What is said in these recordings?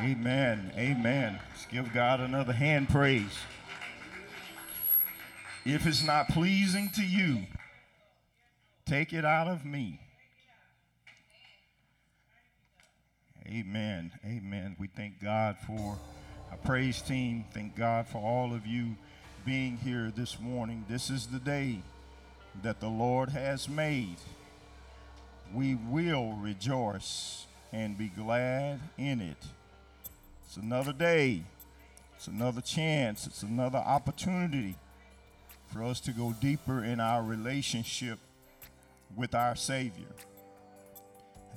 Amen. Amen. Let's give God another hand praise. If it's not pleasing to you, take it out of me. Amen. Amen. We thank God for our praise team. Thank God for all of you being here this morning. This is the day that the Lord has made. We will rejoice and be glad in it. It's another day, it's another chance, it's another opportunity for us to go deeper in our relationship with our Savior.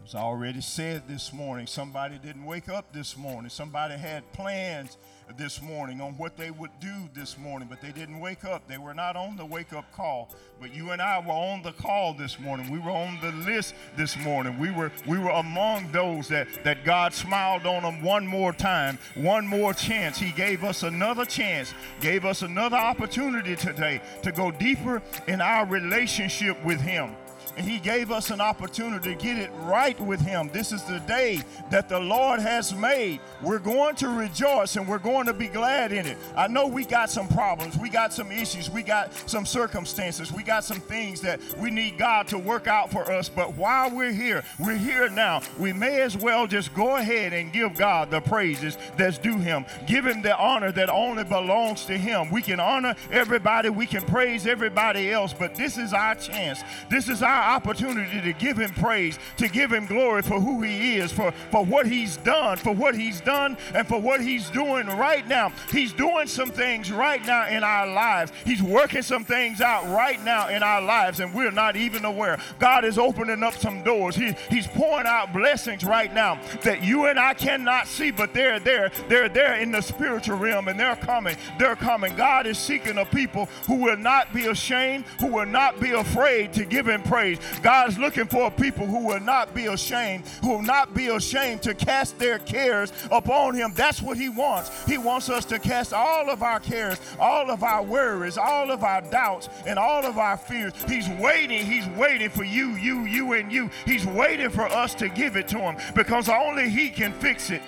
As I already said this morning, somebody didn't wake up this morning. Somebody had plans this morning on what they would do this morning, but they didn't wake up. They were not on the wake up call. But you and I were on the call this morning. We were on the list this morning. We were we were among those that that God smiled on them one more time, one more chance. He gave us another chance, gave us another opportunity today to go deeper in our relationship with him and He gave us an opportunity to get it right with Him. This is the day that the Lord has made. We're going to rejoice and we're going to be glad in it. I know we got some problems, we got some issues, we got some circumstances, we got some things that we need God to work out for us. But while we're here, we're here now, we may as well just go ahead and give God the praises that's due Him. Give Him the honor that only belongs to Him. We can honor everybody, we can praise everybody else, but this is our chance. This is our opportunity to give him praise, to give him glory for who he is, for, for what he's done, for what he's done, and for what he's doing right now. He's doing some things right now in our lives. He's working some things out right now in our lives, and we're not even aware. God is opening up some doors. He, he's pouring out blessings right now that you and I cannot see, but they're there. They're there in the spiritual realm, and they're coming. They're coming. God is seeking a people who will not be ashamed, who will not be afraid to give him praise. God's looking for people who will not be ashamed, who will not be ashamed to cast their cares upon Him. That's what He wants. He wants us to cast all of our cares, all of our worries, all of our doubts, and all of our fears. He's waiting. He's waiting for you, you, you, and you. He's waiting for us to give it to Him because only He can fix it.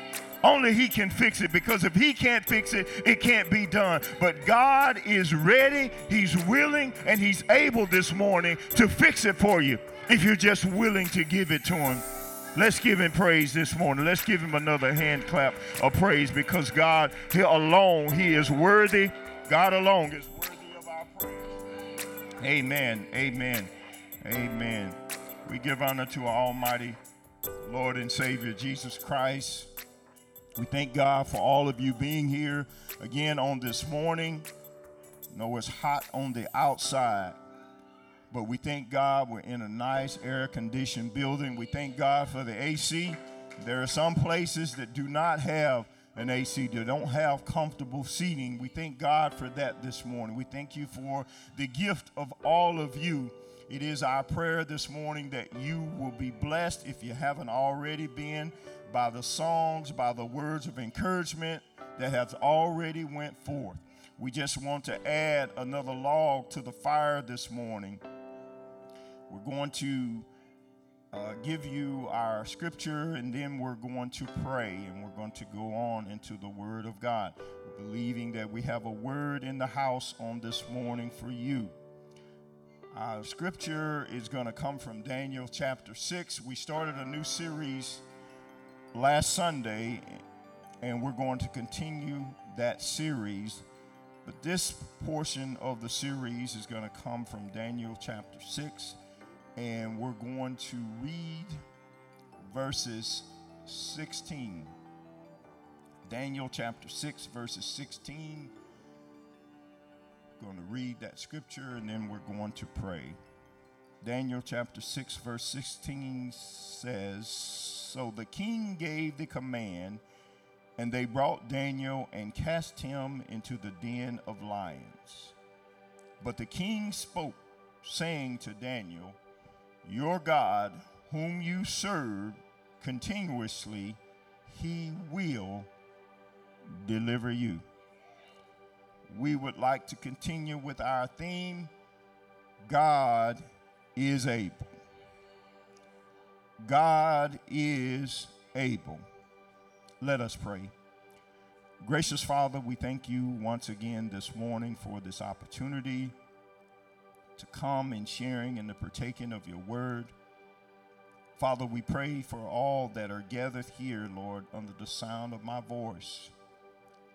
Only He can fix it because if He can't fix it, it can't be done. But God is ready, He's willing, and He's able this morning to fix it for you if you're just willing to give it to Him. Let's give him praise this morning. Let's give him another hand clap of praise because God, He alone, He is worthy. God alone is worthy of our praise. Amen. Amen. Amen. We give honor to our Almighty Lord and Savior Jesus Christ. We thank God for all of you being here again on this morning. I know it's hot on the outside, but we thank God we're in a nice air conditioned building. We thank God for the AC. There are some places that do not have an AC, they don't have comfortable seating. We thank God for that this morning. We thank you for the gift of all of you. It is our prayer this morning that you will be blessed if you haven't already been by the songs, by the words of encouragement that have already went forth. We just want to add another log to the fire this morning. We're going to uh, give you our scripture and then we're going to pray and we're going to go on into the Word of God, believing that we have a word in the house on this morning for you. Our scripture is going to come from Daniel chapter 6. We started a new series last Sunday, and we're going to continue that series. But this portion of the series is going to come from Daniel chapter 6, and we're going to read verses 16. Daniel chapter 6, verses 16. Going to read that scripture and then we're going to pray. Daniel chapter 6, verse 16 says, so the king gave the command, and they brought Daniel and cast him into the den of lions. But the king spoke, saying to Daniel, Your God, whom you serve continuously, he will deliver you. We would like to continue with our theme God is able. God is able. Let us pray. Gracious Father, we thank you once again this morning for this opportunity to come in sharing and the partaking of your word. Father, we pray for all that are gathered here, Lord, under the sound of my voice,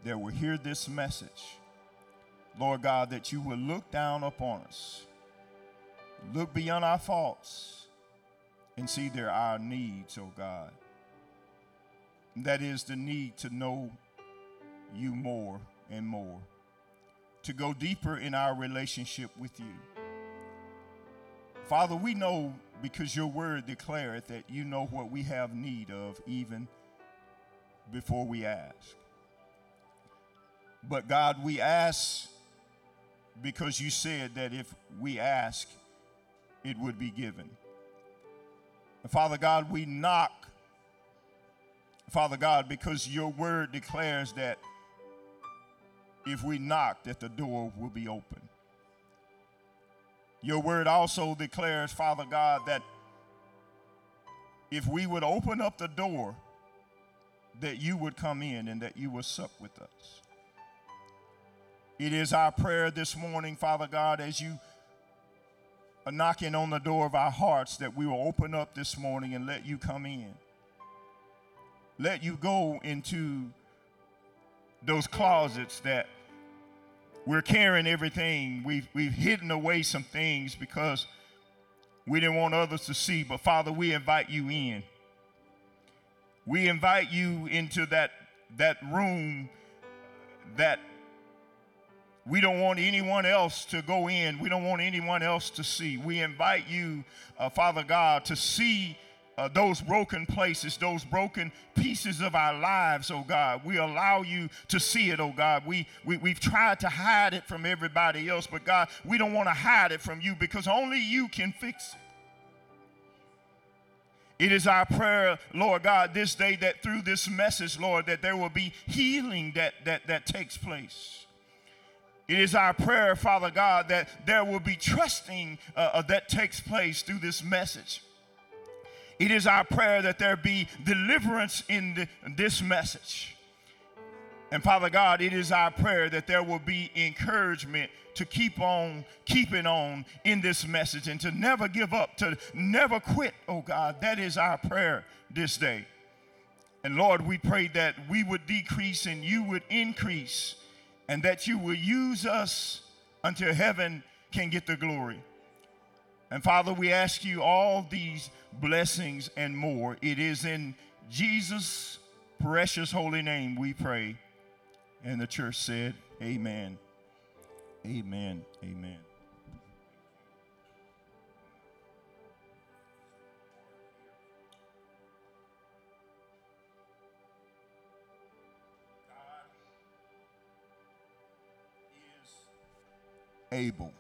that will hear this message. Lord God, that you will look down upon us, look beyond our faults, and see there are our needs, oh God. That is the need to know you more and more, to go deeper in our relationship with you. Father, we know because your word declareth that you know what we have need of even before we ask. But God, we ask because you said that if we ask, it would be given. Father God, we knock Father God, because your word declares that if we knock, that the door will be open. Your word also declares, Father God, that if we would open up the door, that you would come in and that you would sup with us. It is our prayer this morning, Father God, as you are knocking on the door of our hearts, that we will open up this morning and let you come in let you go into those closets that we're carrying everything. We've, we've hidden away some things because we didn't want others to see. But Father, we invite you in. We invite you into that, that room that we don't want anyone else to go in. We don't want anyone else to see. We invite you, uh, Father God, to see uh, those broken places, those broken pieces of our lives, oh God. We allow you to see it, oh God. We, we, we've tried to hide it from everybody else, but God, we don't want to hide it from you because only you can fix it. It is our prayer, Lord God, this day that through this message, Lord, that there will be healing that, that, that takes place. It is our prayer, Father God, that there will be trusting uh, uh that takes place through this message. It is our prayer that there be deliverance in the, this message. And Father God, it is our prayer that there will be encouragement to keep on keeping on in this message and to never give up, to never quit, oh God. That is our prayer this day. And Lord, we pray that we would decrease and you would increase, and that you will use us until heaven can get the glory. And Father, we ask you all these blessings and more. It is in Jesus' precious holy name we pray. And the church said, Amen. Amen. Amen. Able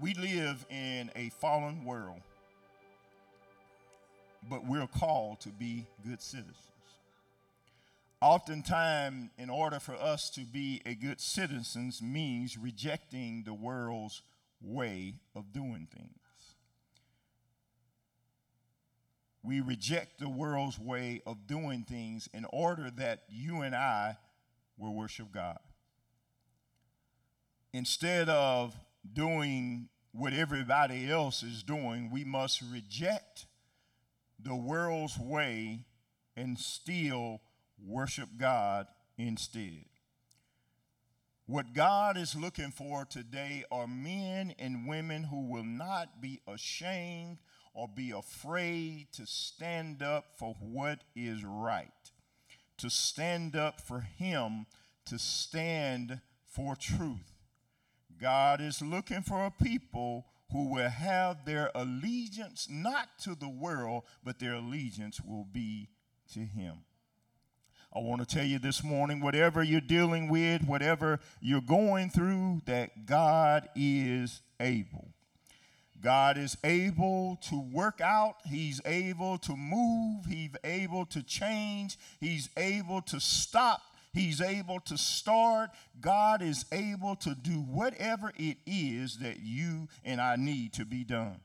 we live in a fallen world, but we're called to be good citizens. Oftentimes, in order for us to be a good citizens means rejecting the world's way of doing things. We reject the world's way of doing things in order that you and I will worship God. Instead of doing what everybody else is doing, we must reject the world's way and still worship God instead. What God is looking for today are men and women who will not be ashamed or be afraid to stand up for what is right, to stand up for Him, to stand for truth. God is looking for a people who will have their allegiance not to the world, but their allegiance will be to Him. I want to tell you this morning whatever you're dealing with, whatever you're going through, that God is able. God is able to work out. He's able to move. He's able to change. He's able to stop He's able to start. God is able to do whatever it is that you and I need to be done.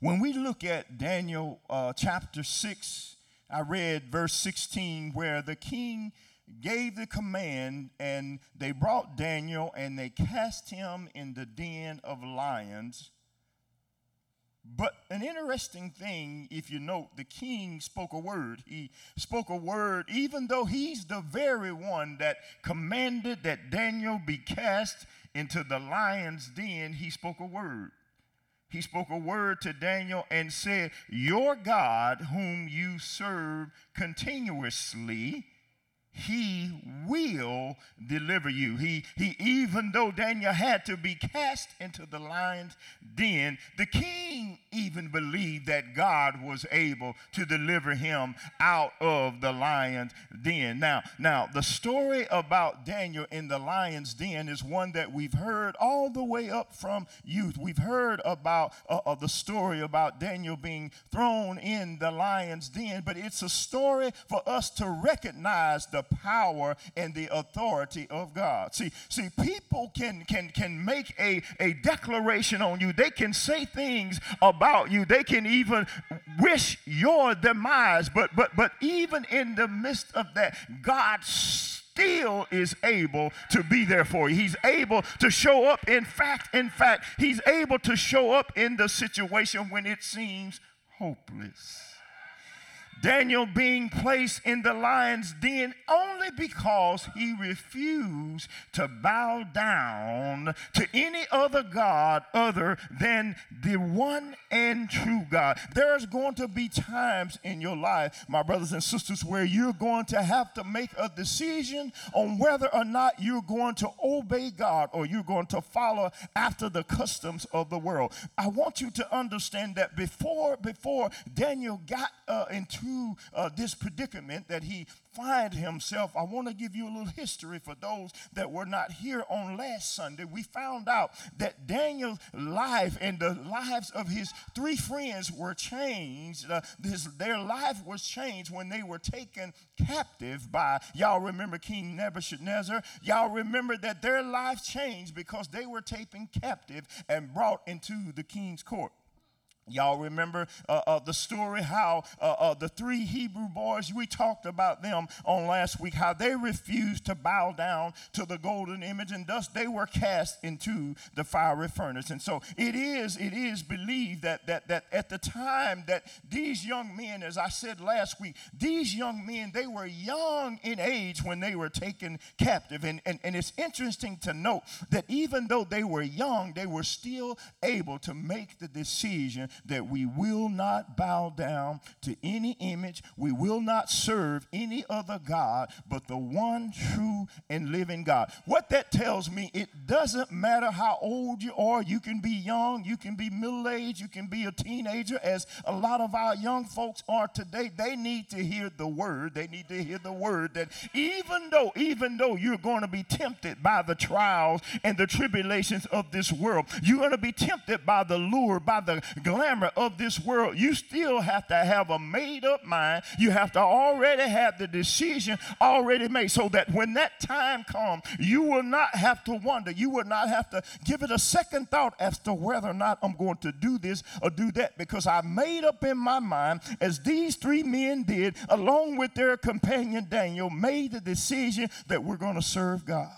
When we look at Daniel uh, chapter 6, I read verse 16 where the king gave the command and they brought Daniel and they cast him in the den of lions. But an interesting thing, if you note, the king spoke a word. He spoke a word, even though he's the very one that commanded that Daniel be cast into the lion's den, he spoke a word. He spoke a word to Daniel and said, Your God, whom you serve continuously, he will deliver you. He, he, even though Daniel had to be cast into the lion's den, the king even believed that God was able to deliver him out of the lion's den. Now, now the story about Daniel in the lion's den is one that we've heard all the way up from youth. We've heard about uh, uh, the story about Daniel being thrown in the lion's den, but it's a story for us to recognize the power and the authority of God. See, see, people can can can make a, a declaration on you. They can say things about you. They can even wish your demise. But but but even in the midst of that, God still is able to be there for you. He's able to show up. In fact, in fact, he's able to show up in the situation when it seems hopeless. Daniel being placed in the lion's den only because he refused to bow down to any other God other than the one and true God. There's going to be times in your life, my brothers and sisters, where you're going to have to make a decision on whether or not you're going to obey God or you're going to follow after the customs of the world. I want you to understand that before before Daniel got uh, into uh, this predicament that he find himself, I want to give you a little history for those that were not here on last Sunday. We found out that Daniel's life and the lives of his three friends were changed. Uh, their life was changed when they were taken captive by, y'all remember King Nebuchadnezzar? Y'all remember that their life changed because they were taken captive and brought into the king's court. Y'all remember uh, uh, the story how uh, uh, the three Hebrew boys, we talked about them on last week, how they refused to bow down to the golden image and thus they were cast into the fiery furnace. And so it is, it is believed that, that, that at the time that these young men, as I said last week, these young men, they were young in age when they were taken captive. And, and, and it's interesting to note that even though they were young, they were still able to make the decision that we will not bow down to any image, we will not serve any other God but the one true and living God. What that tells me, it doesn't matter how old you are, you can be young, you can be middle aged, you can be a teenager, as a lot of our young folks are today. They need to hear the word. They need to hear the word that even though, even though you're going to be tempted by the trials and the tribulations of this world, you're going to be tempted by the lure, by the glamour of this world, you still have to have a made up mind. You have to already have the decision already made so that when that time comes, you will not have to wonder. You will not have to give it a second thought as to whether or not I'm going to do this or do that because I made up in my mind, as these three men did, along with their companion Daniel, made the decision that we're going to serve God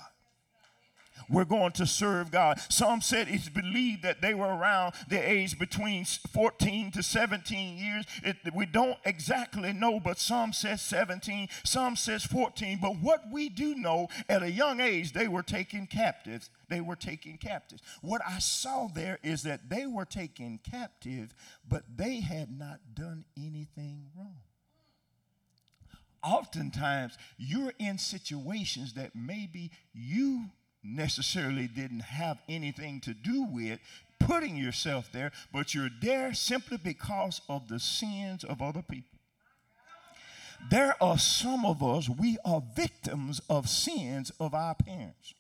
we're going to serve God. Some said it's believed that they were around the age between 14 to 17 years. It, we don't exactly know, but some says 17, some says 14. But what we do know, at a young age, they were taken captives. They were taken captives. What I saw there is that they were taken captive, but they had not done anything wrong oftentimes you're in situations that maybe you necessarily didn't have anything to do with putting yourself there, but you're there simply because of the sins of other people. There are some of us, we are victims of sins of our parents.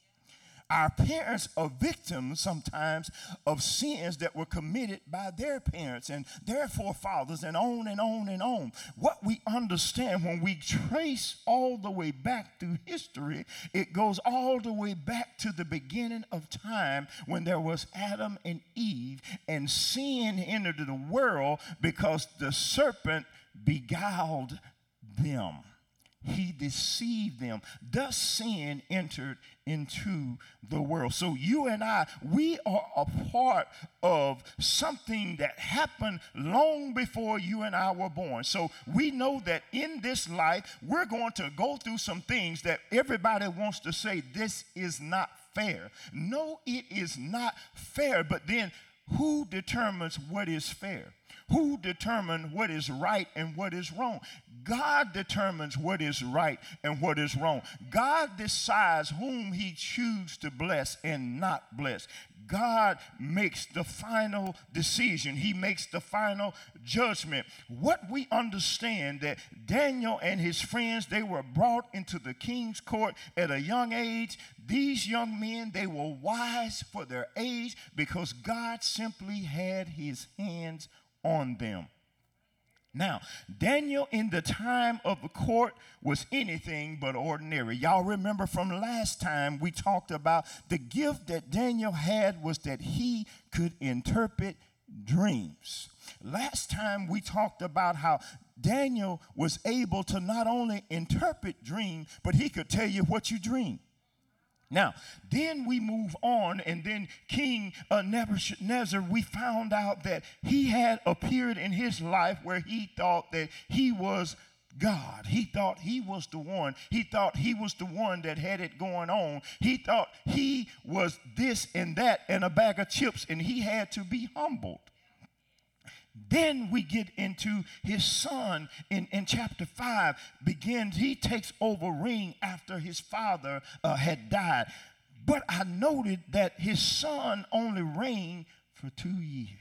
Our parents are victims sometimes of sins that were committed by their parents and their forefathers, and on and on and on. What we understand when we trace all the way back through history, it goes all the way back to the beginning of time when there was Adam and Eve, and sin entered the world because the serpent beguiled them. He deceived them. Thus sin entered into the world. So you and I, we are a part of something that happened long before you and I were born. So we know that in this life, we're going to go through some things that everybody wants to say, this is not fair. No, it is not fair. But then who determines what is fair? Who determines what is right and what is wrong? God determines what is right and what is wrong. God decides whom he chooses to bless and not bless. God makes the final decision. He makes the final judgment. What we understand that Daniel and his friends, they were brought into the king's court at a young age. These young men, they were wise for their age because God simply had his hands on them. Now, Daniel in the time of the court was anything but ordinary. Y'all remember from last time we talked about the gift that Daniel had was that he could interpret dreams. Last time we talked about how Daniel was able to not only interpret dreams, but he could tell you what you dreamed. Now, then we move on, and then King uh, Nebuchadnezzar, we found out that he had appeared in his life where he thought that he was God. He thought he was the one. He thought he was the one that had it going on. He thought he was this and that and a bag of chips, and he had to be humbled. Then we get into his son in, in chapter 5. Begins, he takes over reign after his father uh, had died. But I noted that his son only reigned for two years.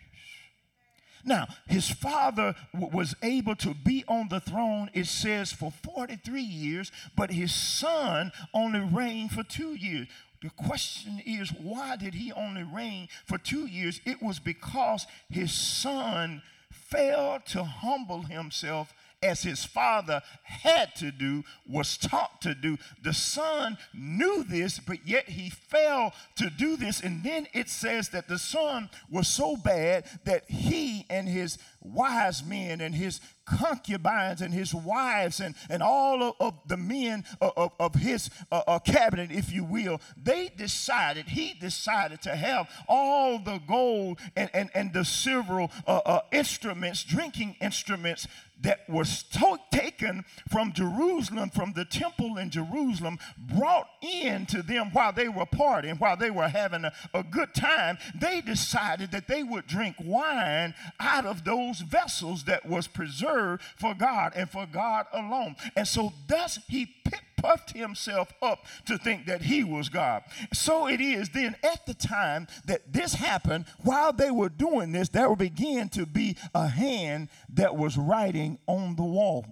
Now, his father w- was able to be on the throne, it says, for 43 years, but his son only reigned for two years. The question is, why did he only reign for two years? It was because his son failed to humble himself as his father had to do, was taught to do. The son knew this, but yet he failed to do this. And then it says that the son was so bad that he and his wise men and his concubines and his wives and, and all of, of the men of, of, of his uh, uh, cabinet, if you will, they decided, he decided to have all the gold and, and, and the silver uh, uh instruments, drinking instruments that was to- taken from Jerusalem, from the temple in Jerusalem, brought in to them while they were partying, while they were having a, a good time. They decided that they would drink wine out of those vessels that was preserved for God and for God alone. And so thus he picked puffed himself up to think that he was God. So it is then at the time that this happened, while they were doing this, there began to be a hand that was writing on the wall.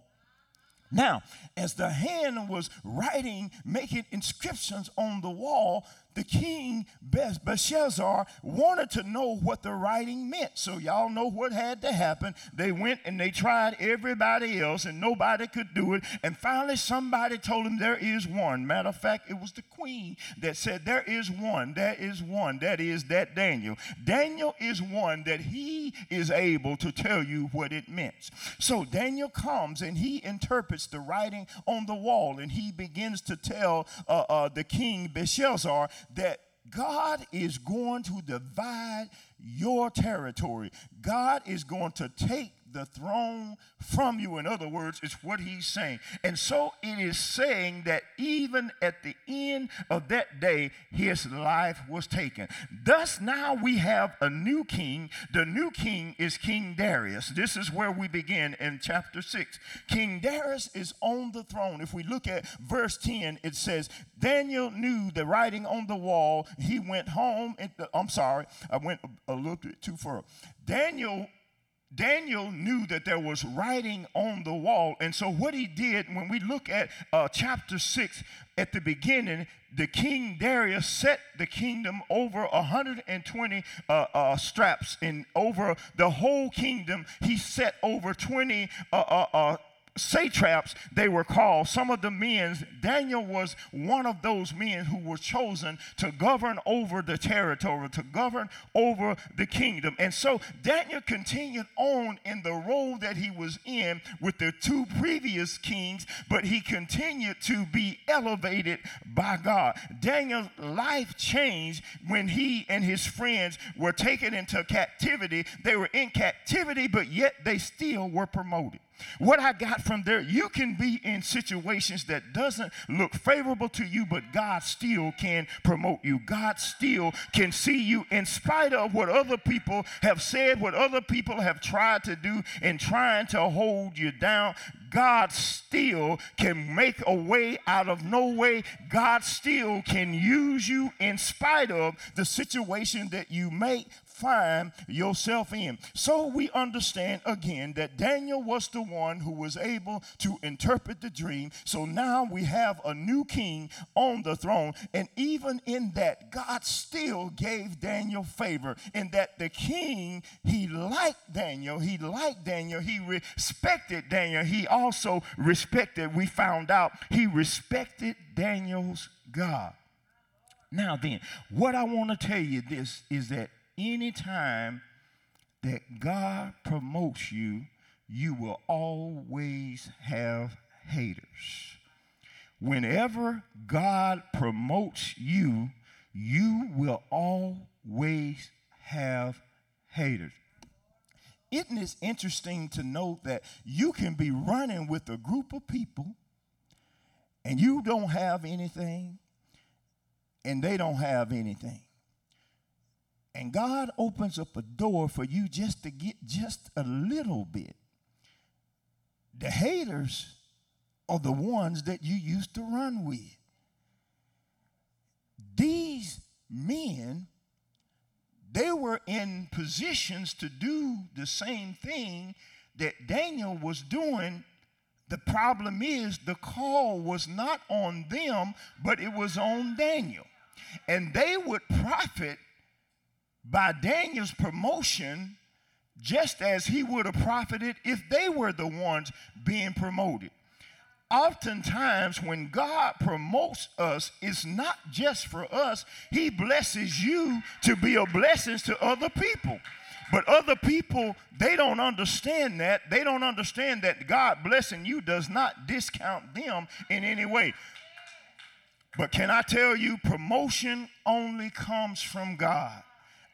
Now, as the hand was writing, making inscriptions on the wall, the king Belshazzar wanted to know what the writing meant. So y'all know what had to happen. They went and they tried everybody else, and nobody could do it. And finally, somebody told him there is one. Matter of fact, it was the queen that said, There is one. There is one. That is that Daniel. Daniel is one that he is able to tell you what it means." So Daniel comes and he interprets the writing on the wall, and he begins to tell uh, uh, the king Belshazzar that God is going to divide your territory. God is going to take the throne from you. In other words, it's what he's saying. And so it is saying that even at the end of that day, his life was taken. Thus, now we have a new king. The new king is King Darius. This is where we begin in chapter 6. King Darius is on the throne. If we look at verse 10, it says, Daniel knew the writing on the wall. He went home. I'm sorry, I went a, a little bit too far. Daniel Daniel knew that there was writing on the wall. And so, what he did when we look at uh, chapter 6 at the beginning, the king Darius set the kingdom over 120 uh, uh, satraps, and over the whole kingdom, he set over 20 uh, uh, uh, satraps they were called some of the men daniel was one of those men who were chosen to govern over the territory to govern over the kingdom. And so daniel continued on in the role that he was in with the two previous kings but he continued to be elevated by god. Daniel's life changed when he and his friends were taken into captivity. They were in captivity but yet they still were promoted what I got from there, you can be in situations that doesn't look favorable to you, but God still can promote you. God still can see you in spite of what other people have said, what other people have tried to do in trying to hold you down. God still can make a way out of no way. God still can use you in spite of the situation that you may find yourself in. So we understand again that Daniel was the one who was able to interpret the dream. So now we have a new king on the throne. And even in that, God still gave Daniel favor in that the king, he liked Daniel. He liked Daniel. He respected Daniel. He also respected, we found out, he respected Daniel's God. Now, then, what I want to tell you this is that anytime that God promotes you, you will always have haters. Whenever God promotes you, you will always have haters. Isn't it interesting to note that you can be running with a group of people and you don't have anything and they don't have anything? And God opens up a door for you just to get just a little bit. The haters are the ones that you used to run with. These men, they were in positions to do the same thing that Daniel was doing. The problem is the call was not on them, but it was on Daniel. And they would profit by Daniel's promotion just as he would have profited if they were the ones being promoted. Oftentimes, when God promotes us, it's not just for us, He blesses you to be a blessing to other people. But other people, they don't understand that. They don't understand that God blessing you does not discount them in any way. But can I tell you, promotion only comes from God.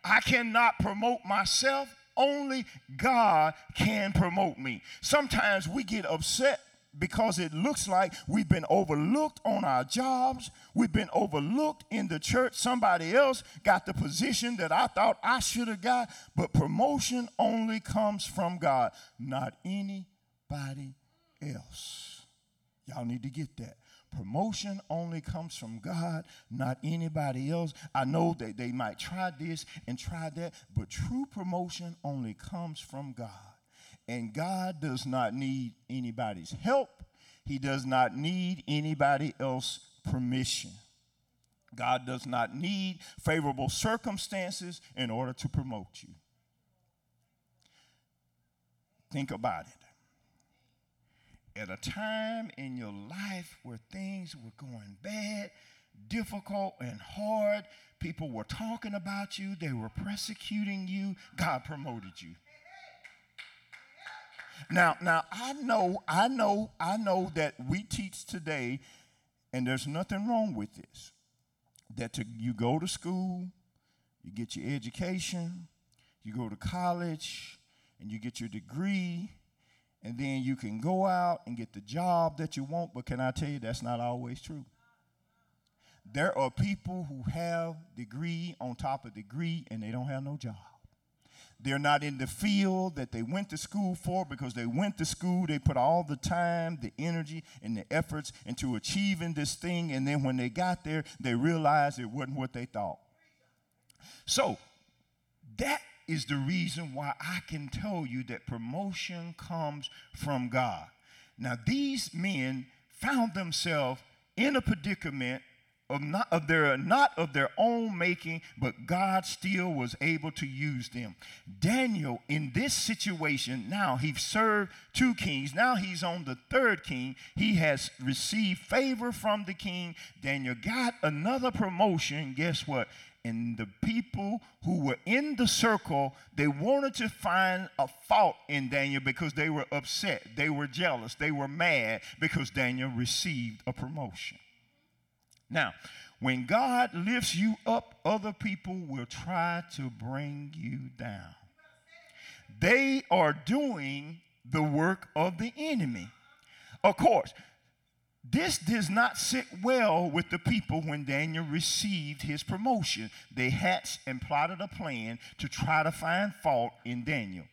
I cannot promote myself. Only God can promote me. Sometimes we get upset because it looks like we've been overlooked on our jobs. We've been overlooked in the church. Somebody else got the position that I thought I should have got. But promotion only comes from God, not anybody else. Y'all need to get that. Promotion only comes from God, not anybody else. I know that they might try this and try that, but true promotion only comes from God. And God does not need anybody's help, He does not need anybody else's permission. God does not need favorable circumstances in order to promote you. Think about it at a time in your life where things were going bad, difficult, and hard. People were talking about you, they were persecuting you. God promoted you. Now, now I know, I know, I know that we teach today, and there's nothing wrong with this. That to, you go to school, you get your education, you go to college, and you get your degree, and then you can go out and get the job that you want. But can I tell you, that's not always true. There are people who have degree on top of degree and they don't have no job. They're not in the field that they went to school for because they went to school, they put all the time, the energy, and the efforts into achieving this thing. And then when they got there, they realized it wasn't what they thought. So, that is the reason why I can tell you that promotion comes from God. Now, these men found themselves in a predicament of not of their not of their own making, but God still was able to use them. Daniel, in this situation, now he's served two kings. Now he's on the third king. He has received favor from the king. Daniel got another promotion. Guess what? And the people who were in the circle, they wanted to find a fault in Daniel because they were upset. They were jealous. They were mad because Daniel received a promotion. Now, when God lifts you up, other people will try to bring you down. They are doing the work of the enemy. Of course, this does not sit well with the people when Daniel received his promotion. They hatched and plotted a plan to try to find fault in Daniel.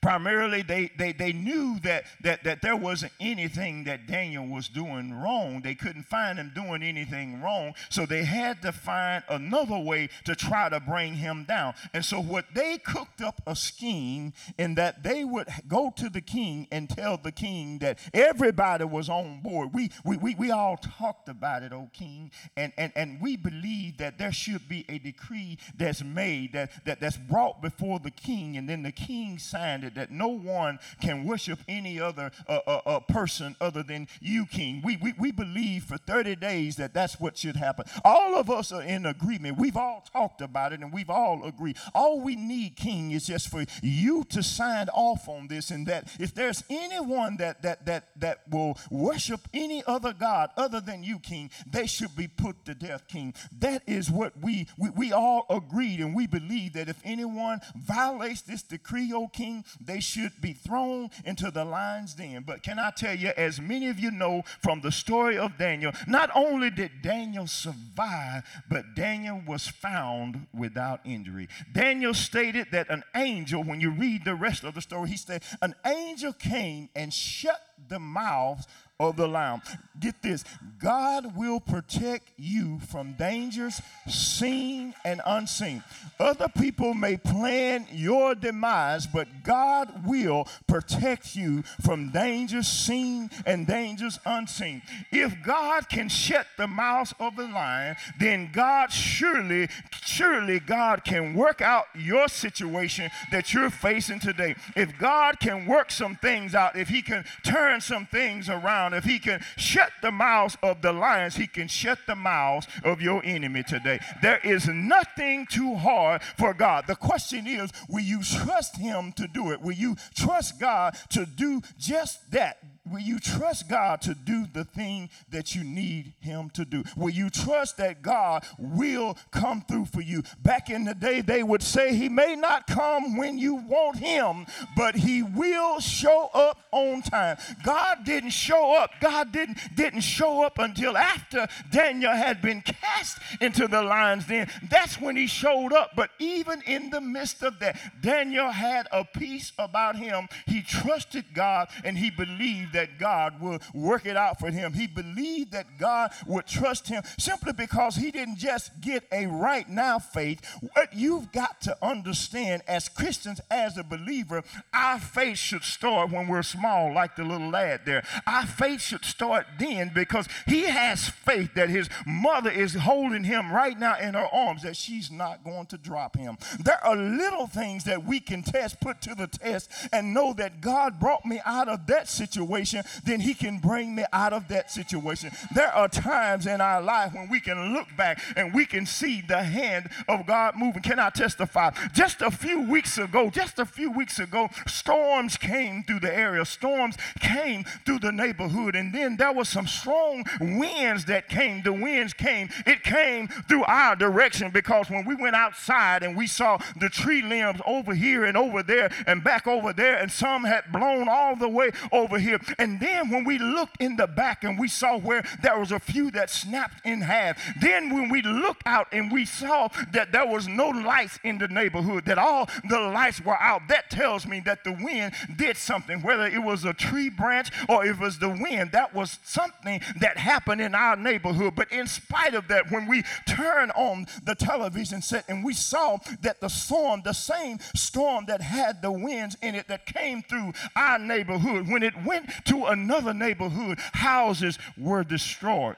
Primarily, they, they, they knew that, that, that there wasn't anything that Daniel was doing wrong. They couldn't find him doing anything wrong. So they had to find another way to try to bring him down. And so, what they cooked up a scheme in that they would go to the king and tell the king that everybody was on board. We, we, we, we all talked about it, oh king, and, and, and we believe that there should be a decree that's made, that, that, that's brought before the king, and then the king signed it that no one can worship any other uh, uh, uh, person other than you, King. We, we, we believe for 30 days that that's what should happen. All of us are in agreement. We've all talked about it and we've all agreed. All we need, King, is just for you to sign off on this and that if there's anyone that, that, that, that will worship any other God other than you, King, they should be put to death, King. That is what we, we, we all agreed and we believe that if anyone violates this decree, O King, they should be thrown into the lion's den. But can I tell you, as many of you know from the story of Daniel, not only did Daniel survive, but Daniel was found without injury. Daniel stated that an angel, when you read the rest of the story, he said, An angel came and shut the mouths of the lion. Get this God will protect you from dangers seen and unseen. Other people may plan your demise, but God will protect you from dangers seen and dangers unseen. If God can shut the mouths of the lion, then God surely, surely God can work out your situation that you're facing today. If God can work some things out, if He can turn some things around, if He can shut the mouths of the lions, He can shut the mouths of your enemy today. There is nothing too hard for God. The question is will you trust Him to do it? Will you trust God to do just that? Will you trust God to do the thing that you need Him to do? Will you trust that God will come through for you? Back in the day, they would say He may not come when you want Him, but He will show up on time. God didn't show up. God didn't, didn't show up until after Daniel had been cast into the lion's den. That's when He showed up. But even in the midst of that, Daniel had a peace about him. He trusted God and he believed that God would work it out for him. He believed that God would trust him simply because he didn't just get a right now faith. What you've got to understand as Christians, as a believer, our faith should start when we're small, like the little lad there. Our faith should start then because he has faith that his mother is holding him right now in her arms, that she's not going to drop him. There are little things that we can test, put to the test, and know that God brought me out of that situation situation, then He can bring me out of that situation. There are times in our life when we can look back and we can see the hand of God moving. Can I testify? Just a few weeks ago, just a few weeks ago, storms came through the area. Storms came through the neighborhood, and then there was some strong winds that came. The winds came. It came through our direction because when we went outside and we saw the tree limbs over here and over there and back over there, and some had blown all the way over here. And then when we looked in the back and we saw where there was a few that snapped in half, then when we looked out and we saw that there was no lights in the neighborhood, that all the lights were out, that tells me that the wind did something, whether it was a tree branch or it was the wind, that was something that happened in our neighborhood. But in spite of that, when we turned on the television set and we saw that the storm, the same storm that had the winds in it that came through our neighborhood, when it went to another neighborhood, houses were destroyed.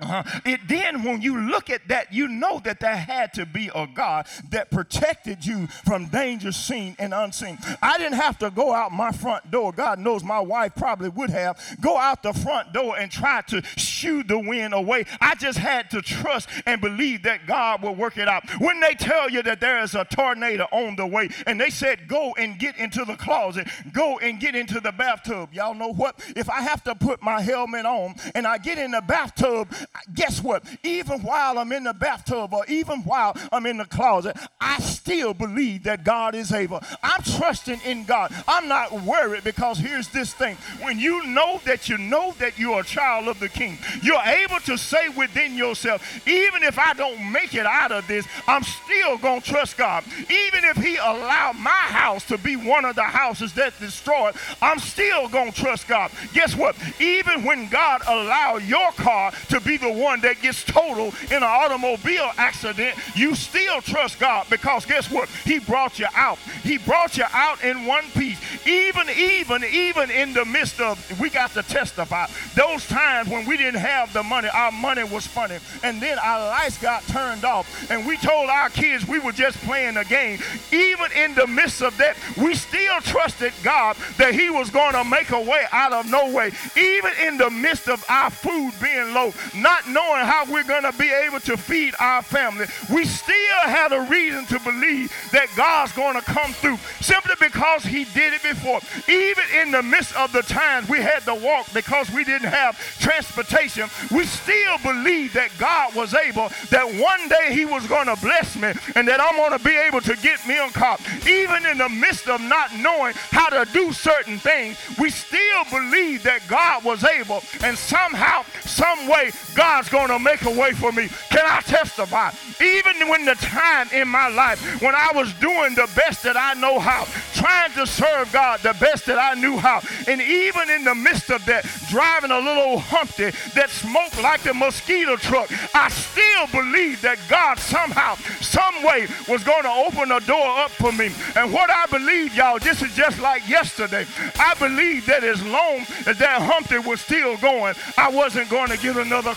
Uh-huh. It then, when you look at that, you know that there had to be a God that protected you from danger seen and unseen. I didn't have to go out my front door. God knows my wife probably would have go out the front door and try to shoo the wind away. I just had to trust and believe that God will work it out. When they tell you that there is a tornado on the way, and they said, "Go and get into the closet, go and get into the bathtub." Y'all know what? If I have to put my helmet on and I get in the bathtub guess what? Even while I'm in the bathtub or even while I'm in the closet, I still believe that God is able. I'm trusting in God. I'm not worried because here's this thing. When you know that you know that you're a child of the king, you're able to say within yourself, even if I don't make it out of this, I'm still going to trust God. Even if he allowed my house to be one of the houses that's destroyed, I'm still going to trust God. Guess what? Even when God allowed your car to be the one that gets totaled in an automobile accident, you still trust God because guess what? He brought you out. He brought you out in one piece. Even, even, even in the midst of, we got to testify. Those times when we didn't have the money, our money was funny. And then our lights got turned off. And we told our kids we were just playing a game. Even in the midst of that, we still trusted God that He was going to make a way out of no way. Even in the midst of our food being low, not knowing how we're going to be able to feed our family, we still had a reason to believe that God's going to come through simply because He did it before. Even in the midst of the times we had to walk because we didn't have transportation, we still believe that God was able, that one day He was going to bless me and that I'm going to be able to get me a car. Even in the midst of not knowing how to do certain things, we still believe that God was able and somehow, some way, God's going to make a way for me. Can I testify? Even when the time in my life when I was doing the best that I know how, trying to serve God the best that I knew how, and even in the midst of that, driving a little Humpty that smoked like the mosquito truck, I still believed that God somehow, some way was going to open a door up for me. And what I believe, y'all, this is just like yesterday. I believe that as long as that Humpty was still going, I wasn't going to get another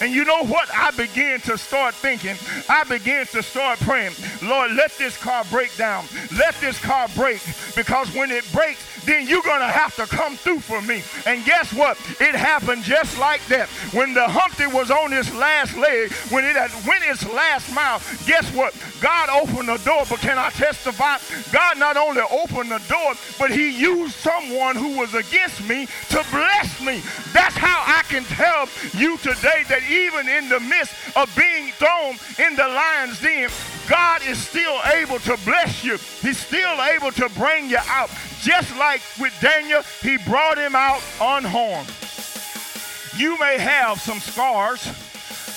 And you know what? I began to start thinking, I began to start praying, Lord, let this car break down. Let this car break because when it breaks, then you're going to have to come through for me. And guess what? It happened just like that. When the Humpty was on his last leg, when it had went its last mile, guess what? God opened the door. But can I testify? God not only opened the door, but he used someone who was against me to bless me. That's how I can tell you today that even in the midst of being thrown in the lion's den, God is still able to bless you. He's still able to bring you out. Just like with Daniel, he brought him out unharmed. You may have some scars.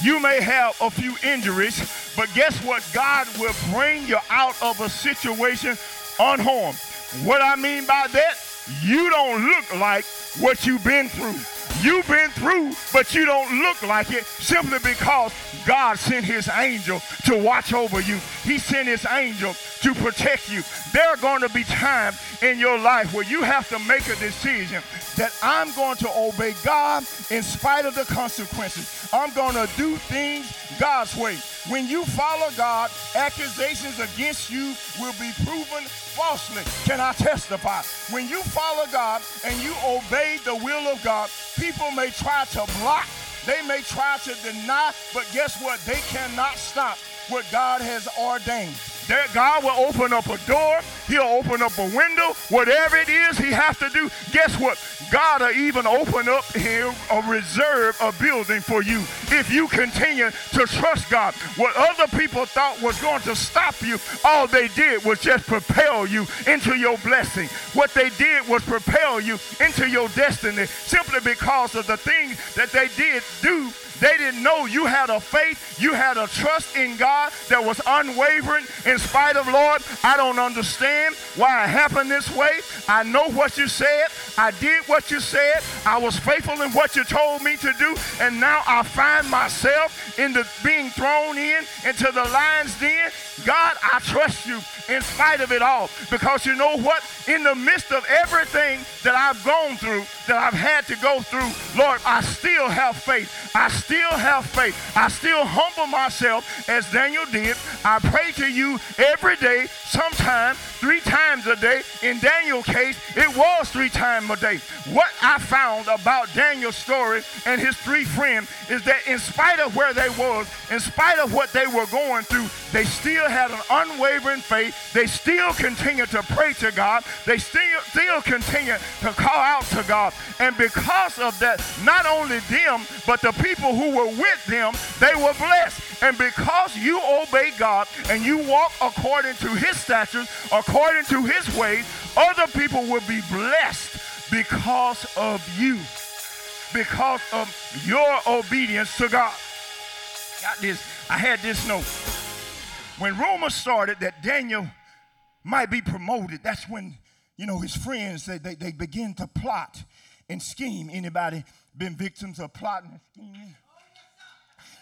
You may have a few injuries, but guess what? God will bring you out of a situation unharmed. What I mean by that, you don't look like what you've been through. You've been through, but you don't look like it simply because God sent his angel to watch over you. He sent his angel to protect you. There are going to be times in your life where you have to make a decision that I'm going to obey God in spite of the consequences. I'm going to do things God's way. When you follow God, accusations against you will be proven falsely. Can I testify? When you follow God and you obey the will of God, people may try to block, they may try to deny, but guess what? They cannot stop what God has ordained. There, God will open up a door. He'll open up a window. Whatever it is he has to do, guess what? God will even open up here a reserve, a building for you if you continue to trust God. What other people thought was going to stop you, all they did was just propel you into your blessing. What they did was propel you into your destiny simply because of the things that they did do they didn't know you had a faith, you had a trust in God that was unwavering in spite of, Lord, I don't understand why it happened this way. I know what you said. I did what you said. I was faithful in what you told me to do. And now I find myself in the being thrown in into the lion's den. God, I trust you. in spite of it all. Because you know what? In the midst of everything that I've gone through, that I've had to go through, Lord, I still have faith. I still have faith. I still humble myself as Daniel did. I pray to you every day, sometimes three times a day. In Daniel's case, it was three times a day. What I found about Daniel's story and his three friends is that in spite of where they was, in spite of what they were going through, they still had an unwavering faith. They still continued to pray to God. They still, still continue to call out to God. And because of that, not only them, but the people who were with them, they were blessed. And because you obey God and you walk according to his statutes, according to his ways, other people will be blessed because of you, because of your obedience to God. Got this. I had this note. When rumors started that Daniel might be promoted, that's when, you know, his friends, they, they, they begin to plot and scheme. Anybody been victims of plotting and scheming?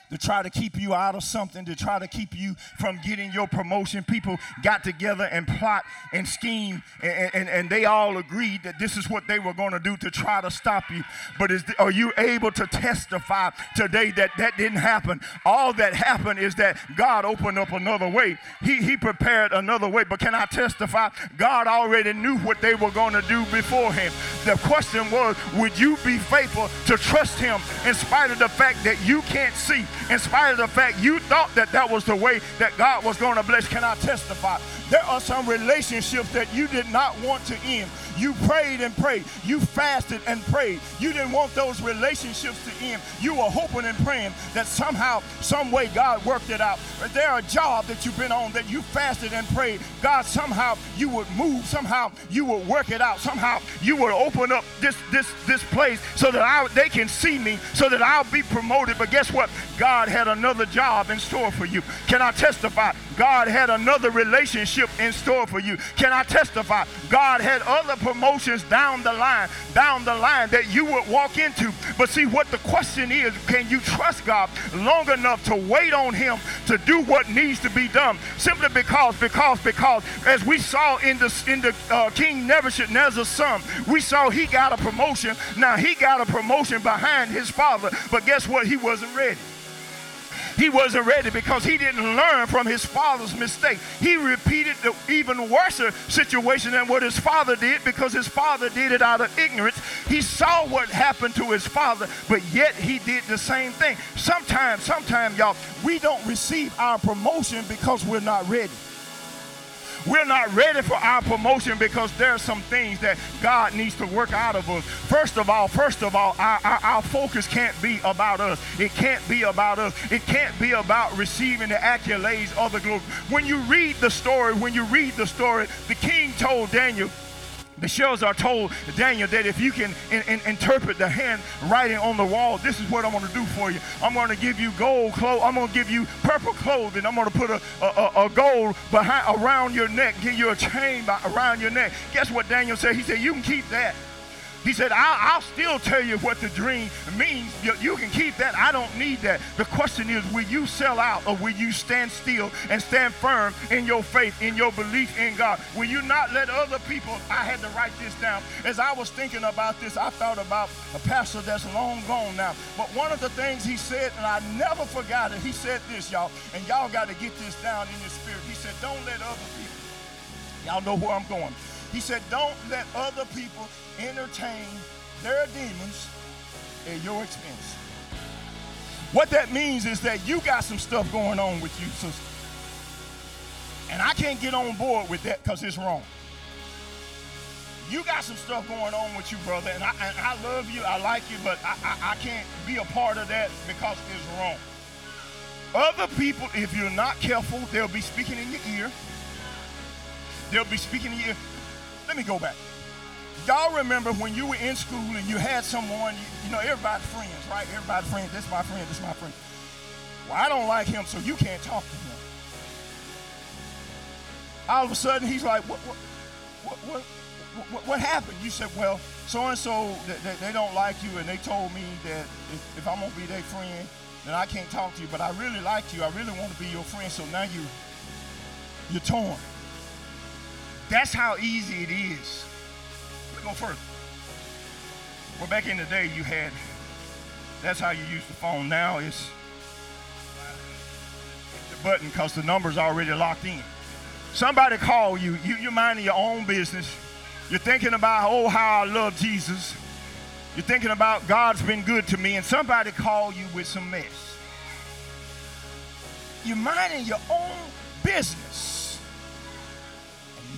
To try to keep you out of something, to try to keep you from getting your promotion. People got together and plot and scheme, and, and, and they all agreed that this is what they were going to do to try to stop you. But is, are you able to testify today that that didn't happen? All that happened is that God opened up another way. He, he prepared another way. But can I testify? God already knew what they were going to do beforehand. The question was, would you be faithful to trust Him in spite of the fact that you can't see? In spite of the fact you thought that that was the way that God was going to bless. Can I testify? There are some relationships that you did not want to end. You prayed and prayed. You fasted and prayed. You didn't want those relationships to end. You were hoping and praying that somehow, some way, God worked it out. There a job that you've been on that you fasted and prayed? God, somehow you would move. Somehow you would work it out. Somehow you would open up this this this place so that I, they can see me, so that I'll be promoted. But guess what? God had another job in store for you. Can I testify? God had another relationship in store for you. Can I testify? God had other promotions down the line, down the line that you would walk into. But see, what the question is, can you trust God long enough to wait on Him to do what needs to be done? Simply because, because, because, as we saw in the in the uh, King Nebuchadnezzar's son, we saw he got a promotion. Now he got a promotion behind his father, but guess what? He wasn't ready. He wasn't ready because he didn't learn from his father's mistake. He repeated the even worse situation than what his father did because his father did it out of ignorance. He saw what happened to his father, but yet he did the same thing. Sometimes, sometimes, y'all, we don't receive our promotion because we're not ready. We're not ready for our promotion because there are some things that God needs to work out of us. First of all, first of all, our, our, our focus can't be about us. It can't be about us. It can't be about receiving the accolades of the glory. When you read the story, when you read the story, the king told Daniel, Belshazzar told Daniel that if you can in, in, interpret the handwriting on the wall, this is what I'm going to do for you. I'm going to give you gold clothes. I'm going to give you purple clothing. I'm going to put a, a, a gold behind around your neck, give you a chain around your neck. Guess what Daniel said? He said, You can keep that. He said, I'll, I'll, still tell you what the dream means. You, you, can keep that. I don't need that. The question is, will you sell out or will you stand still and stand firm in your faith, in your belief in God? Will you not let other people, I had to write this down. As I was thinking about this, I thought about a pastor that's long gone now. But one of the things he said, and I never forgot it, he said this, y'all, and y'all got to get this down in your spirit. He said, don't let other people, y'all know where I'm going. He said, don't let other people entertain their demons at your expense. What that means is that you got some stuff going on with you, sister. And I can't get on board with that because it's wrong. You got some stuff going on with you, brother, and I, and I love you, I like you, but I, I, I can't be a part of that because it's wrong. Other people, if you're not careful, they'll be speaking in your ear. They'll be speaking in your ear. Let me go back y'all remember when you were in school and you had someone, you, you know, everybody's friends, right? Everybody's friends. This is my friend, this is my friend. Well, I don't like him, so you can't talk to him. All of a sudden, he's like, what, what, what, what, what, what happened? You said, well, so-and-so, they, they, don't like you, and they told me that if, if I'm going to be their friend, then I can't talk to you, but I really like you. I really want to be your friend, so now you, you're torn. That's how easy it is. Let me go further. Well, back in the day, you had, that's how you use the phone. Now it's the button because the number's already locked in. Somebody call you, you, you're minding your own business. You're thinking about, oh, how I love Jesus. You're thinking about God's been good to me, and somebody call you with some mess. You're minding your own business.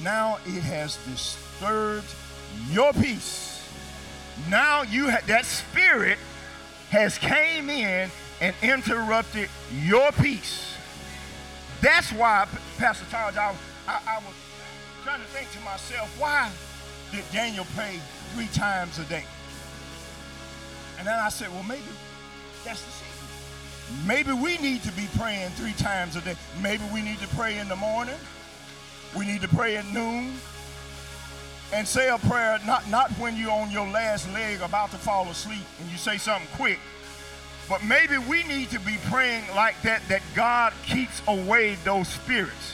Now it has disturbed your peace. Now you ha- that spirit has came in and interrupted your peace. That's why, Pastor Charles, I, I, I was trying to think to myself, why did Daniel pray three times a day? And then I said, well, maybe that's the secret. Maybe we need to be praying three times a day. Maybe we need to pray in the morning. We need to pray at noon. And say a prayer not, not when you're on your last leg about to fall asleep and you say something quick. But maybe we need to be praying like that, that God keeps away those spirits.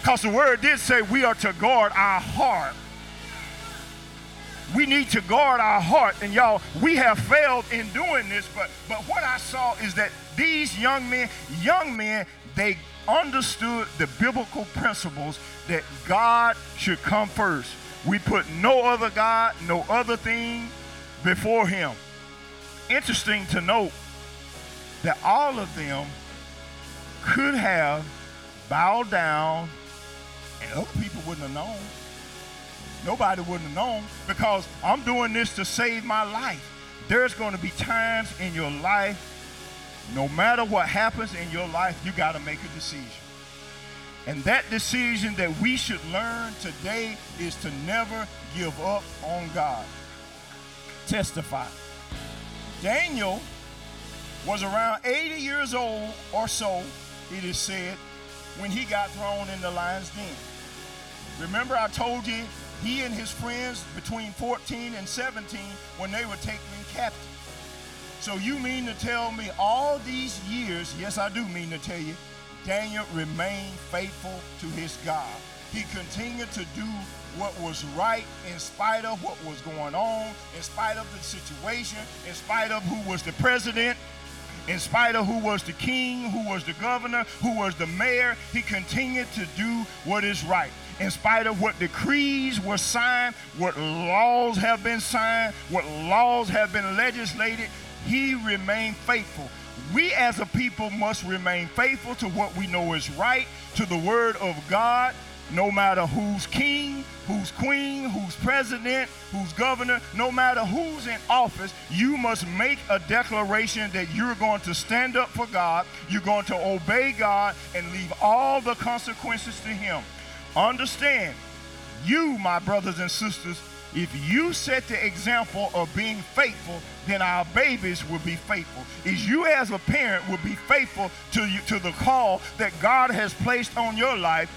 Because the word did say we are to guard our heart we need to guard our heart. And y'all, we have failed in doing this, but but what I saw is that these young men, young men, they understood the biblical principles that God should come first. We put no other God, no other thing before him. Interesting to note that all of them could have bowed down and other people wouldn't have known. Nobody wouldn't have known because I'm doing this to save my life. There's going to be times in your life, no matter what happens in your life, you got to make a decision. And that decision that we should learn today is to never give up on God. Testify. Daniel was around 80 years old or so, it is said, when he got thrown in the lion's den. Remember, I told you he and his friends between 14 and 17 when they were taken captive. So you mean to tell me all these years, yes, I do mean to tell you, Daniel remained faithful to his God. He continued to do what was right in spite of what was going on, in spite of the situation, in spite of who was the president, in spite of who was the king, who was the governor, who was the mayor. He continued to do what is right in spite of what decrees were signed, what laws have been signed, what laws have been legislated, he remained faithful. We as a people must remain faithful to what we know is right, to the word of God, no matter who's king, who's queen, who's president, who's governor, no matter who's in office, you must make a declaration that you're going to stand up for God, you're going to obey God, and leave all the consequences to Him. Understand, you, my brothers and sisters, if you set the example of being faithful, then our babies will be faithful. Is you as a parent will be faithful to you to the call that God has placed on your life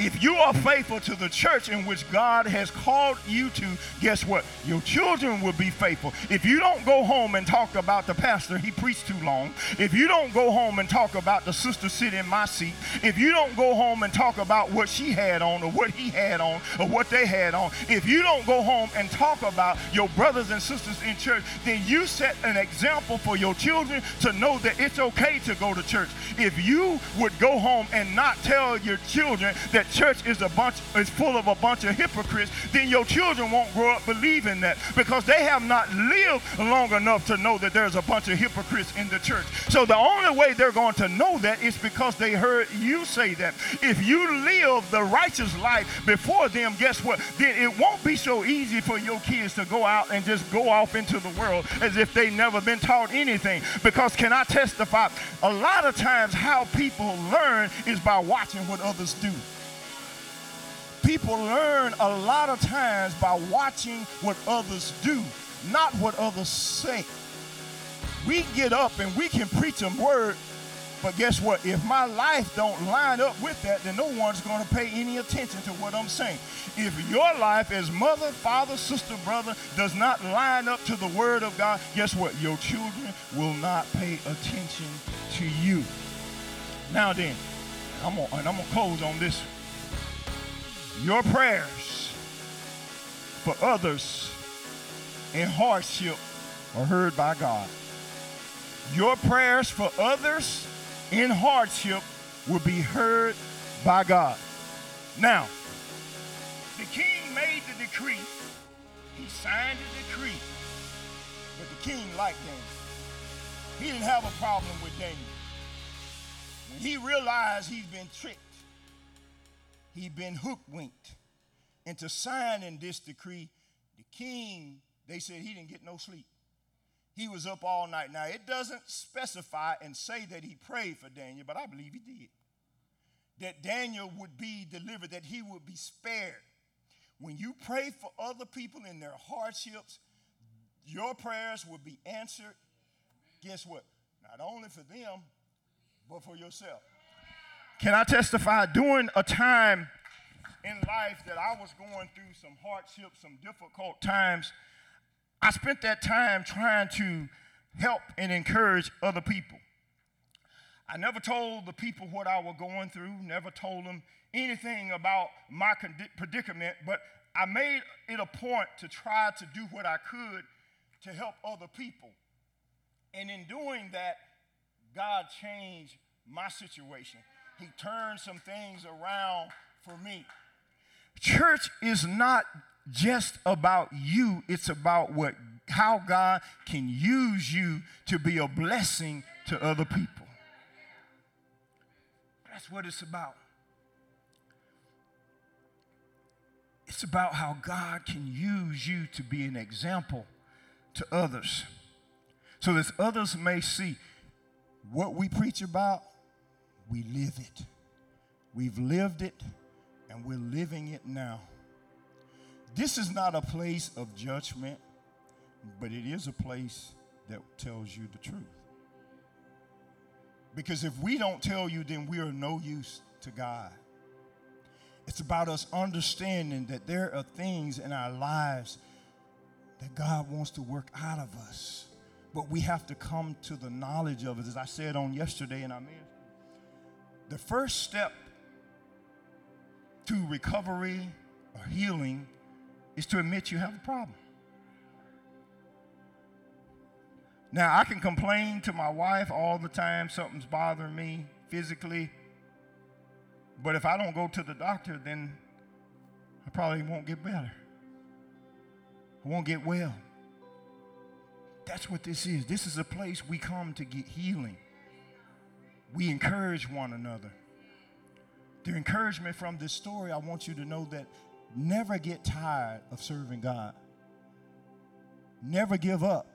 if you are faithful to the church in which God has called you to, guess what? Your children will be faithful. If you don't go home and talk about the pastor, he preached too long. If you don't go home and talk about the sister sitting in my seat, if you don't go home and talk about what she had on or what he had on or what they had on, if you don't go home and talk about your brothers and sisters in church, then you set an example for your children to know that it's okay to go to church. If you would go home and not tell your children that church is a bunch is full of a bunch of hypocrites, then your children won't grow up believing that because they have not lived long enough to know that there's a bunch of hypocrites in the church. So the only way they're going to know that is because they heard you say that. If you live the righteous life before them, guess what? Then it won't be so easy for your kids to go out and just go off into the world as if they never been taught anything. Because can I testify? A lot of times how people learn is by watching what others do people learn a lot of times by watching what others do, not what others say. We get up and we can preach a word, but guess what? If my life don't line up with that, then no one's going to pay any attention to what I'm saying. If your life as mother, father, sister, brother does not line up to the word of God, guess what? Your children will not pay attention to you. Now then, I'm gonna, and I'm gonna close on this Your prayers for others in hardship are heard by God. Your prayers for others in hardship will be heard by God. Now, the king made the decree. He signed the decree. But the king liked Daniel. He didn't have a problem with Daniel. When he realized he'd been tricked, he'd been hookwinked into signing this decree, the king, they said he didn't get no sleep. He was up all night. Now, it doesn't specify and say that he prayed for Daniel, but I believe he did. That Daniel would be delivered, that he would be spared. When you pray for other people in their hardships, your prayers will be answered. Guess what? Not only for them, but for yourself. Can I testify? During a time in life that I was going through some hardships, some difficult times, I spent that time trying to help and encourage other people. I never told the people what I was going through, never told them anything about my predicament, but I made it a point to try to do what I could to help other people. And in doing that, God changed my situation. He turned some things around for me. Church is not just about you, it's about what how God can use you to be a blessing to other people. That's what it's about. It's about how God can use you to be an example to others so that others may see what we preach about, we live it. We've lived it and we're living it now. This is not a place of judgment, but it is a place that tells you the truth. Because if we don't tell you, then we are no use to God. It's about us understanding that there are things in our lives that God wants to work out of us. But we have to come to the knowledge of it. As I said on yesterday in our ministry, the first step to recovery or healing is to admit you have a problem. Now, I can complain to my wife all the time, something's bothering me physically. But if I don't go to the doctor, then I probably won't get better. I won't get well. That's what this is. This is a place we come to get healing. We encourage one another. The encouragement from this story, I want you to know that never get tired of serving God. Never give up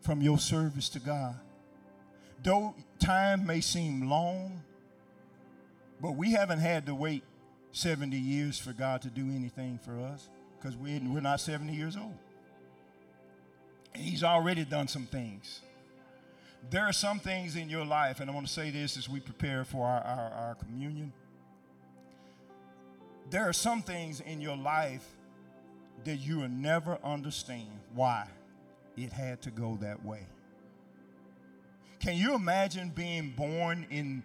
from your service to God. Though time may seem long, but we haven't had to wait 70 years for God to do anything for us because we're not 70 years old. And He's already done some things. There are some things in your life, and I want to say this as we prepare for our, our, our communion. There are some things in your life that you will never understand why it had to go that way. Can you imagine being born in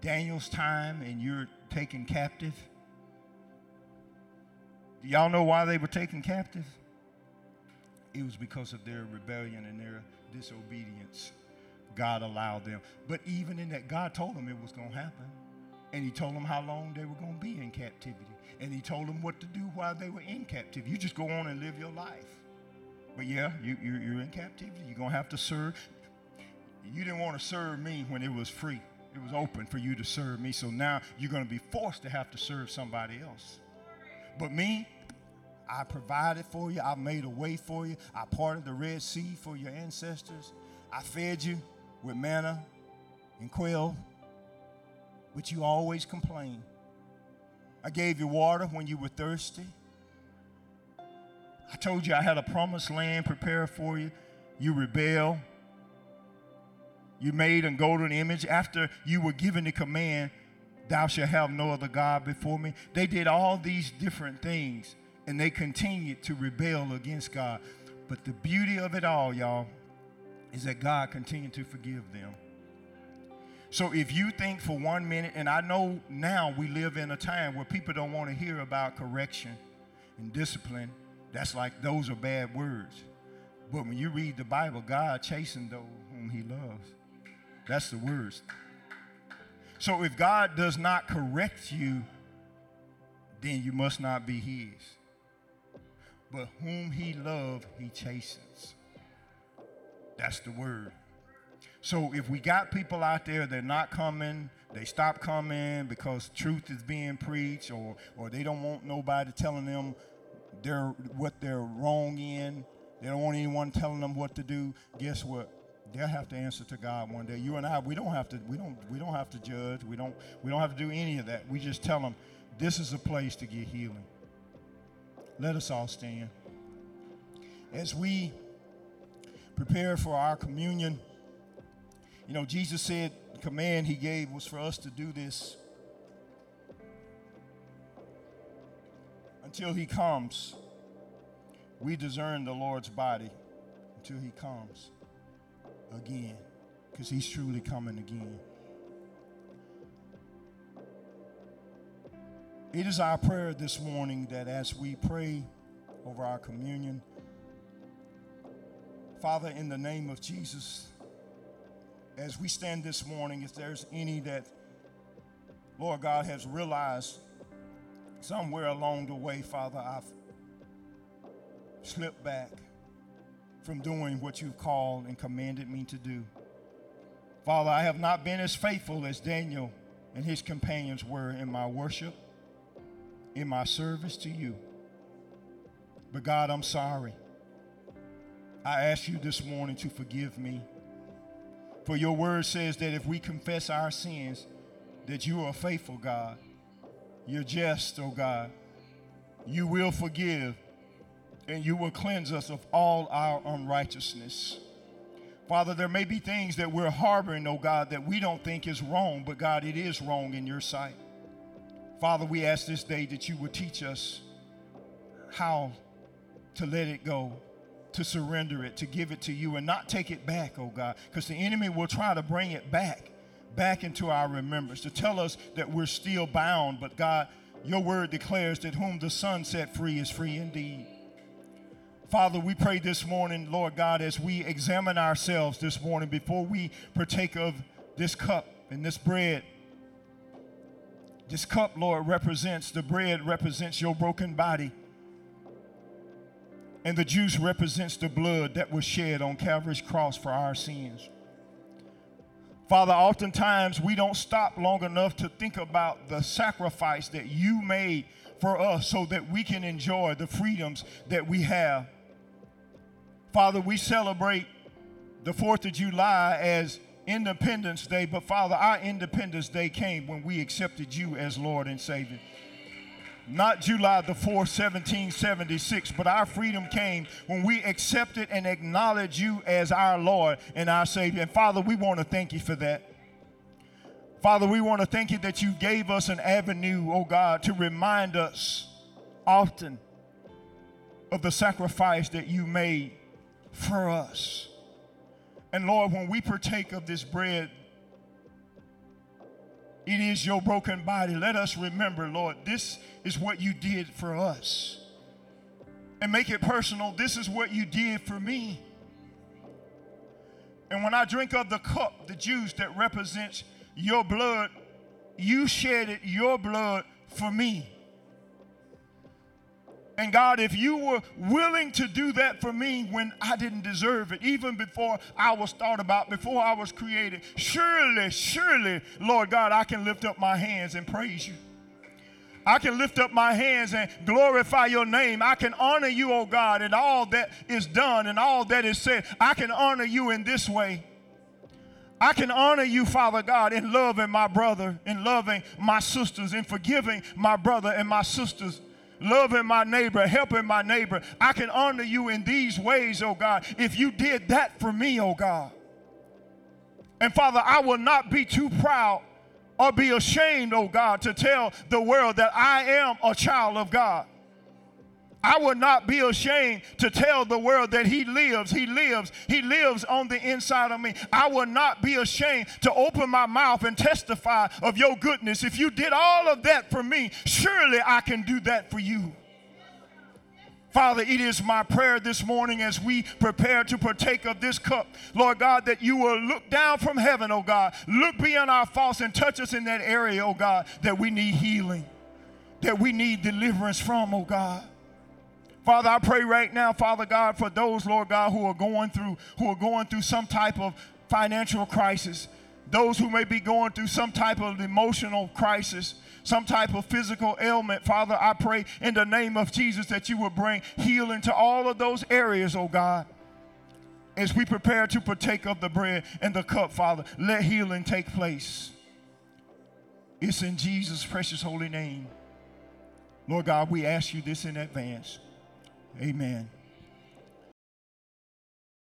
Daniel's time and you're taken captive? Do y'all know why they were taken captive? It was because of their rebellion and their disobedience. God allowed them. But even in that, God told them it was going to happen. And He told them how long they were going to be in captivity. And He told them what to do while they were in captivity. You just go on and live your life. But yeah, you, you're, you're in captivity. You're going to have to serve. You didn't want to serve me when it was free, it was open for you to serve me. So now you're going to be forced to have to serve somebody else. But me, I provided for you. I made a way for you. I parted the Red Sea for your ancestors. I fed you with manna and quail, but you always complain. I gave you water when you were thirsty. I told you I had a promised land prepared for you. You rebel. You made a golden image after you were given the command, Thou shalt have no other God before me. They did all these different things and they continued to rebel against God. But the beauty of it all, y'all, is that God continued to forgive them. So if you think for one minute, and I know now we live in a time where people don't want to hear about correction and discipline, that's like those are bad words. But when you read the Bible, God chasing those whom he loves. That's the words. So if God does not correct you, then you must not be his. But whom he loves, he chastens. That's the word. So if we got people out there that are not coming, they stop coming because truth is being preached, or or they don't want nobody telling them they're what they're wrong in. They don't want anyone telling them what to do. Guess what? They'll have to answer to God one day. You and I, we don't have to. We don't. We don't have to judge. We don't. We don't have to do any of that. We just tell them this is a place to get healing. Let us all stand as we prepare for our communion. You know, Jesus said the command he gave was for us to do this until he comes. We discern the Lord's body until he comes again, because he's truly coming again. It is our prayer this morning that as we pray over our communion, Father, in the name of Jesus, as we stand this morning, if there's any that, Lord God, has realized somewhere along the way, Father, I've slipped back from doing what you've called and commanded me to do. Father, I have not been as faithful as Daniel and his companions were in my worship, in my service to you. But God, I'm sorry. I ask you this morning to forgive me. For your word says that if we confess our sins, that you are faithful, God. You're just, oh God. You will forgive and you will cleanse us of all our unrighteousness. Father, there may be things that we're harboring, oh God, that we don't think is wrong, but God, it is wrong in your sight. Father, we ask this day that you would teach us how to let it go to surrender it, to give it to you, and not take it back, oh God, because the enemy will try to bring it back, back into our remembrance, to tell us that we're still bound. But God, your word declares that whom the Son set free is free indeed. Father, we pray this morning, Lord God, as we examine ourselves this morning before we partake of this cup and this bread. This cup, Lord, represents, the bread represents your broken body and the juice represents the blood that was shed on Calvary's cross for our sins. Father, oftentimes we don't stop long enough to think about the sacrifice that you made for us so that we can enjoy the freedoms that we have. Father, we celebrate the 4th of July as Independence Day, but Father, our Independence Day came when we accepted you as Lord and Savior not July the 4th, 1776, but our freedom came when we accepted and acknowledged you as our Lord and our Savior. And Father, we want to thank you for that. Father, we want to thank you that you gave us an avenue, oh God, to remind us often of the sacrifice that you made for us. And Lord, when we partake of this bread it is your broken body. Let us remember, Lord, this is what you did for us. And make it personal. This is what you did for me. And when I drink of the cup, the juice that represents your blood, you shedded your blood for me. And God, if you were willing to do that for me when I didn't deserve it, even before I was thought about, before I was created, surely, surely, Lord God, I can lift up my hands and praise you. I can lift up my hands and glorify your name. I can honor you, oh God, and all that is done and all that is said. I can honor you in this way. I can honor you, Father God, in loving my brother, in loving my sisters, in forgiving my brother and my sisters loving my neighbor, helping my neighbor. I can honor you in these ways, oh God, if you did that for me, oh God. And Father, I will not be too proud or be ashamed, oh God, to tell the world that I am a child of God. I will not be ashamed to tell the world that He lives. He lives. He lives on the inside of me. I will not be ashamed to open my mouth and testify of your goodness. If you did all of that for me, surely I can do that for you. Father, it is my prayer this morning as we prepare to partake of this cup, Lord God, that you will look down from heaven, oh God, look beyond our faults and touch us in that area, oh God, that we need healing, that we need deliverance from, oh God. Father, I pray right now, Father God, for those, Lord God, who are going through, who are going through some type of financial crisis, those who may be going through some type of emotional crisis some type of physical ailment, Father, I pray in the name of Jesus that you will bring healing to all of those areas, oh God. As we prepare to partake of the bread and the cup, Father, let healing take place. It's in Jesus' precious holy name. Lord God, we ask you this in advance. Amen.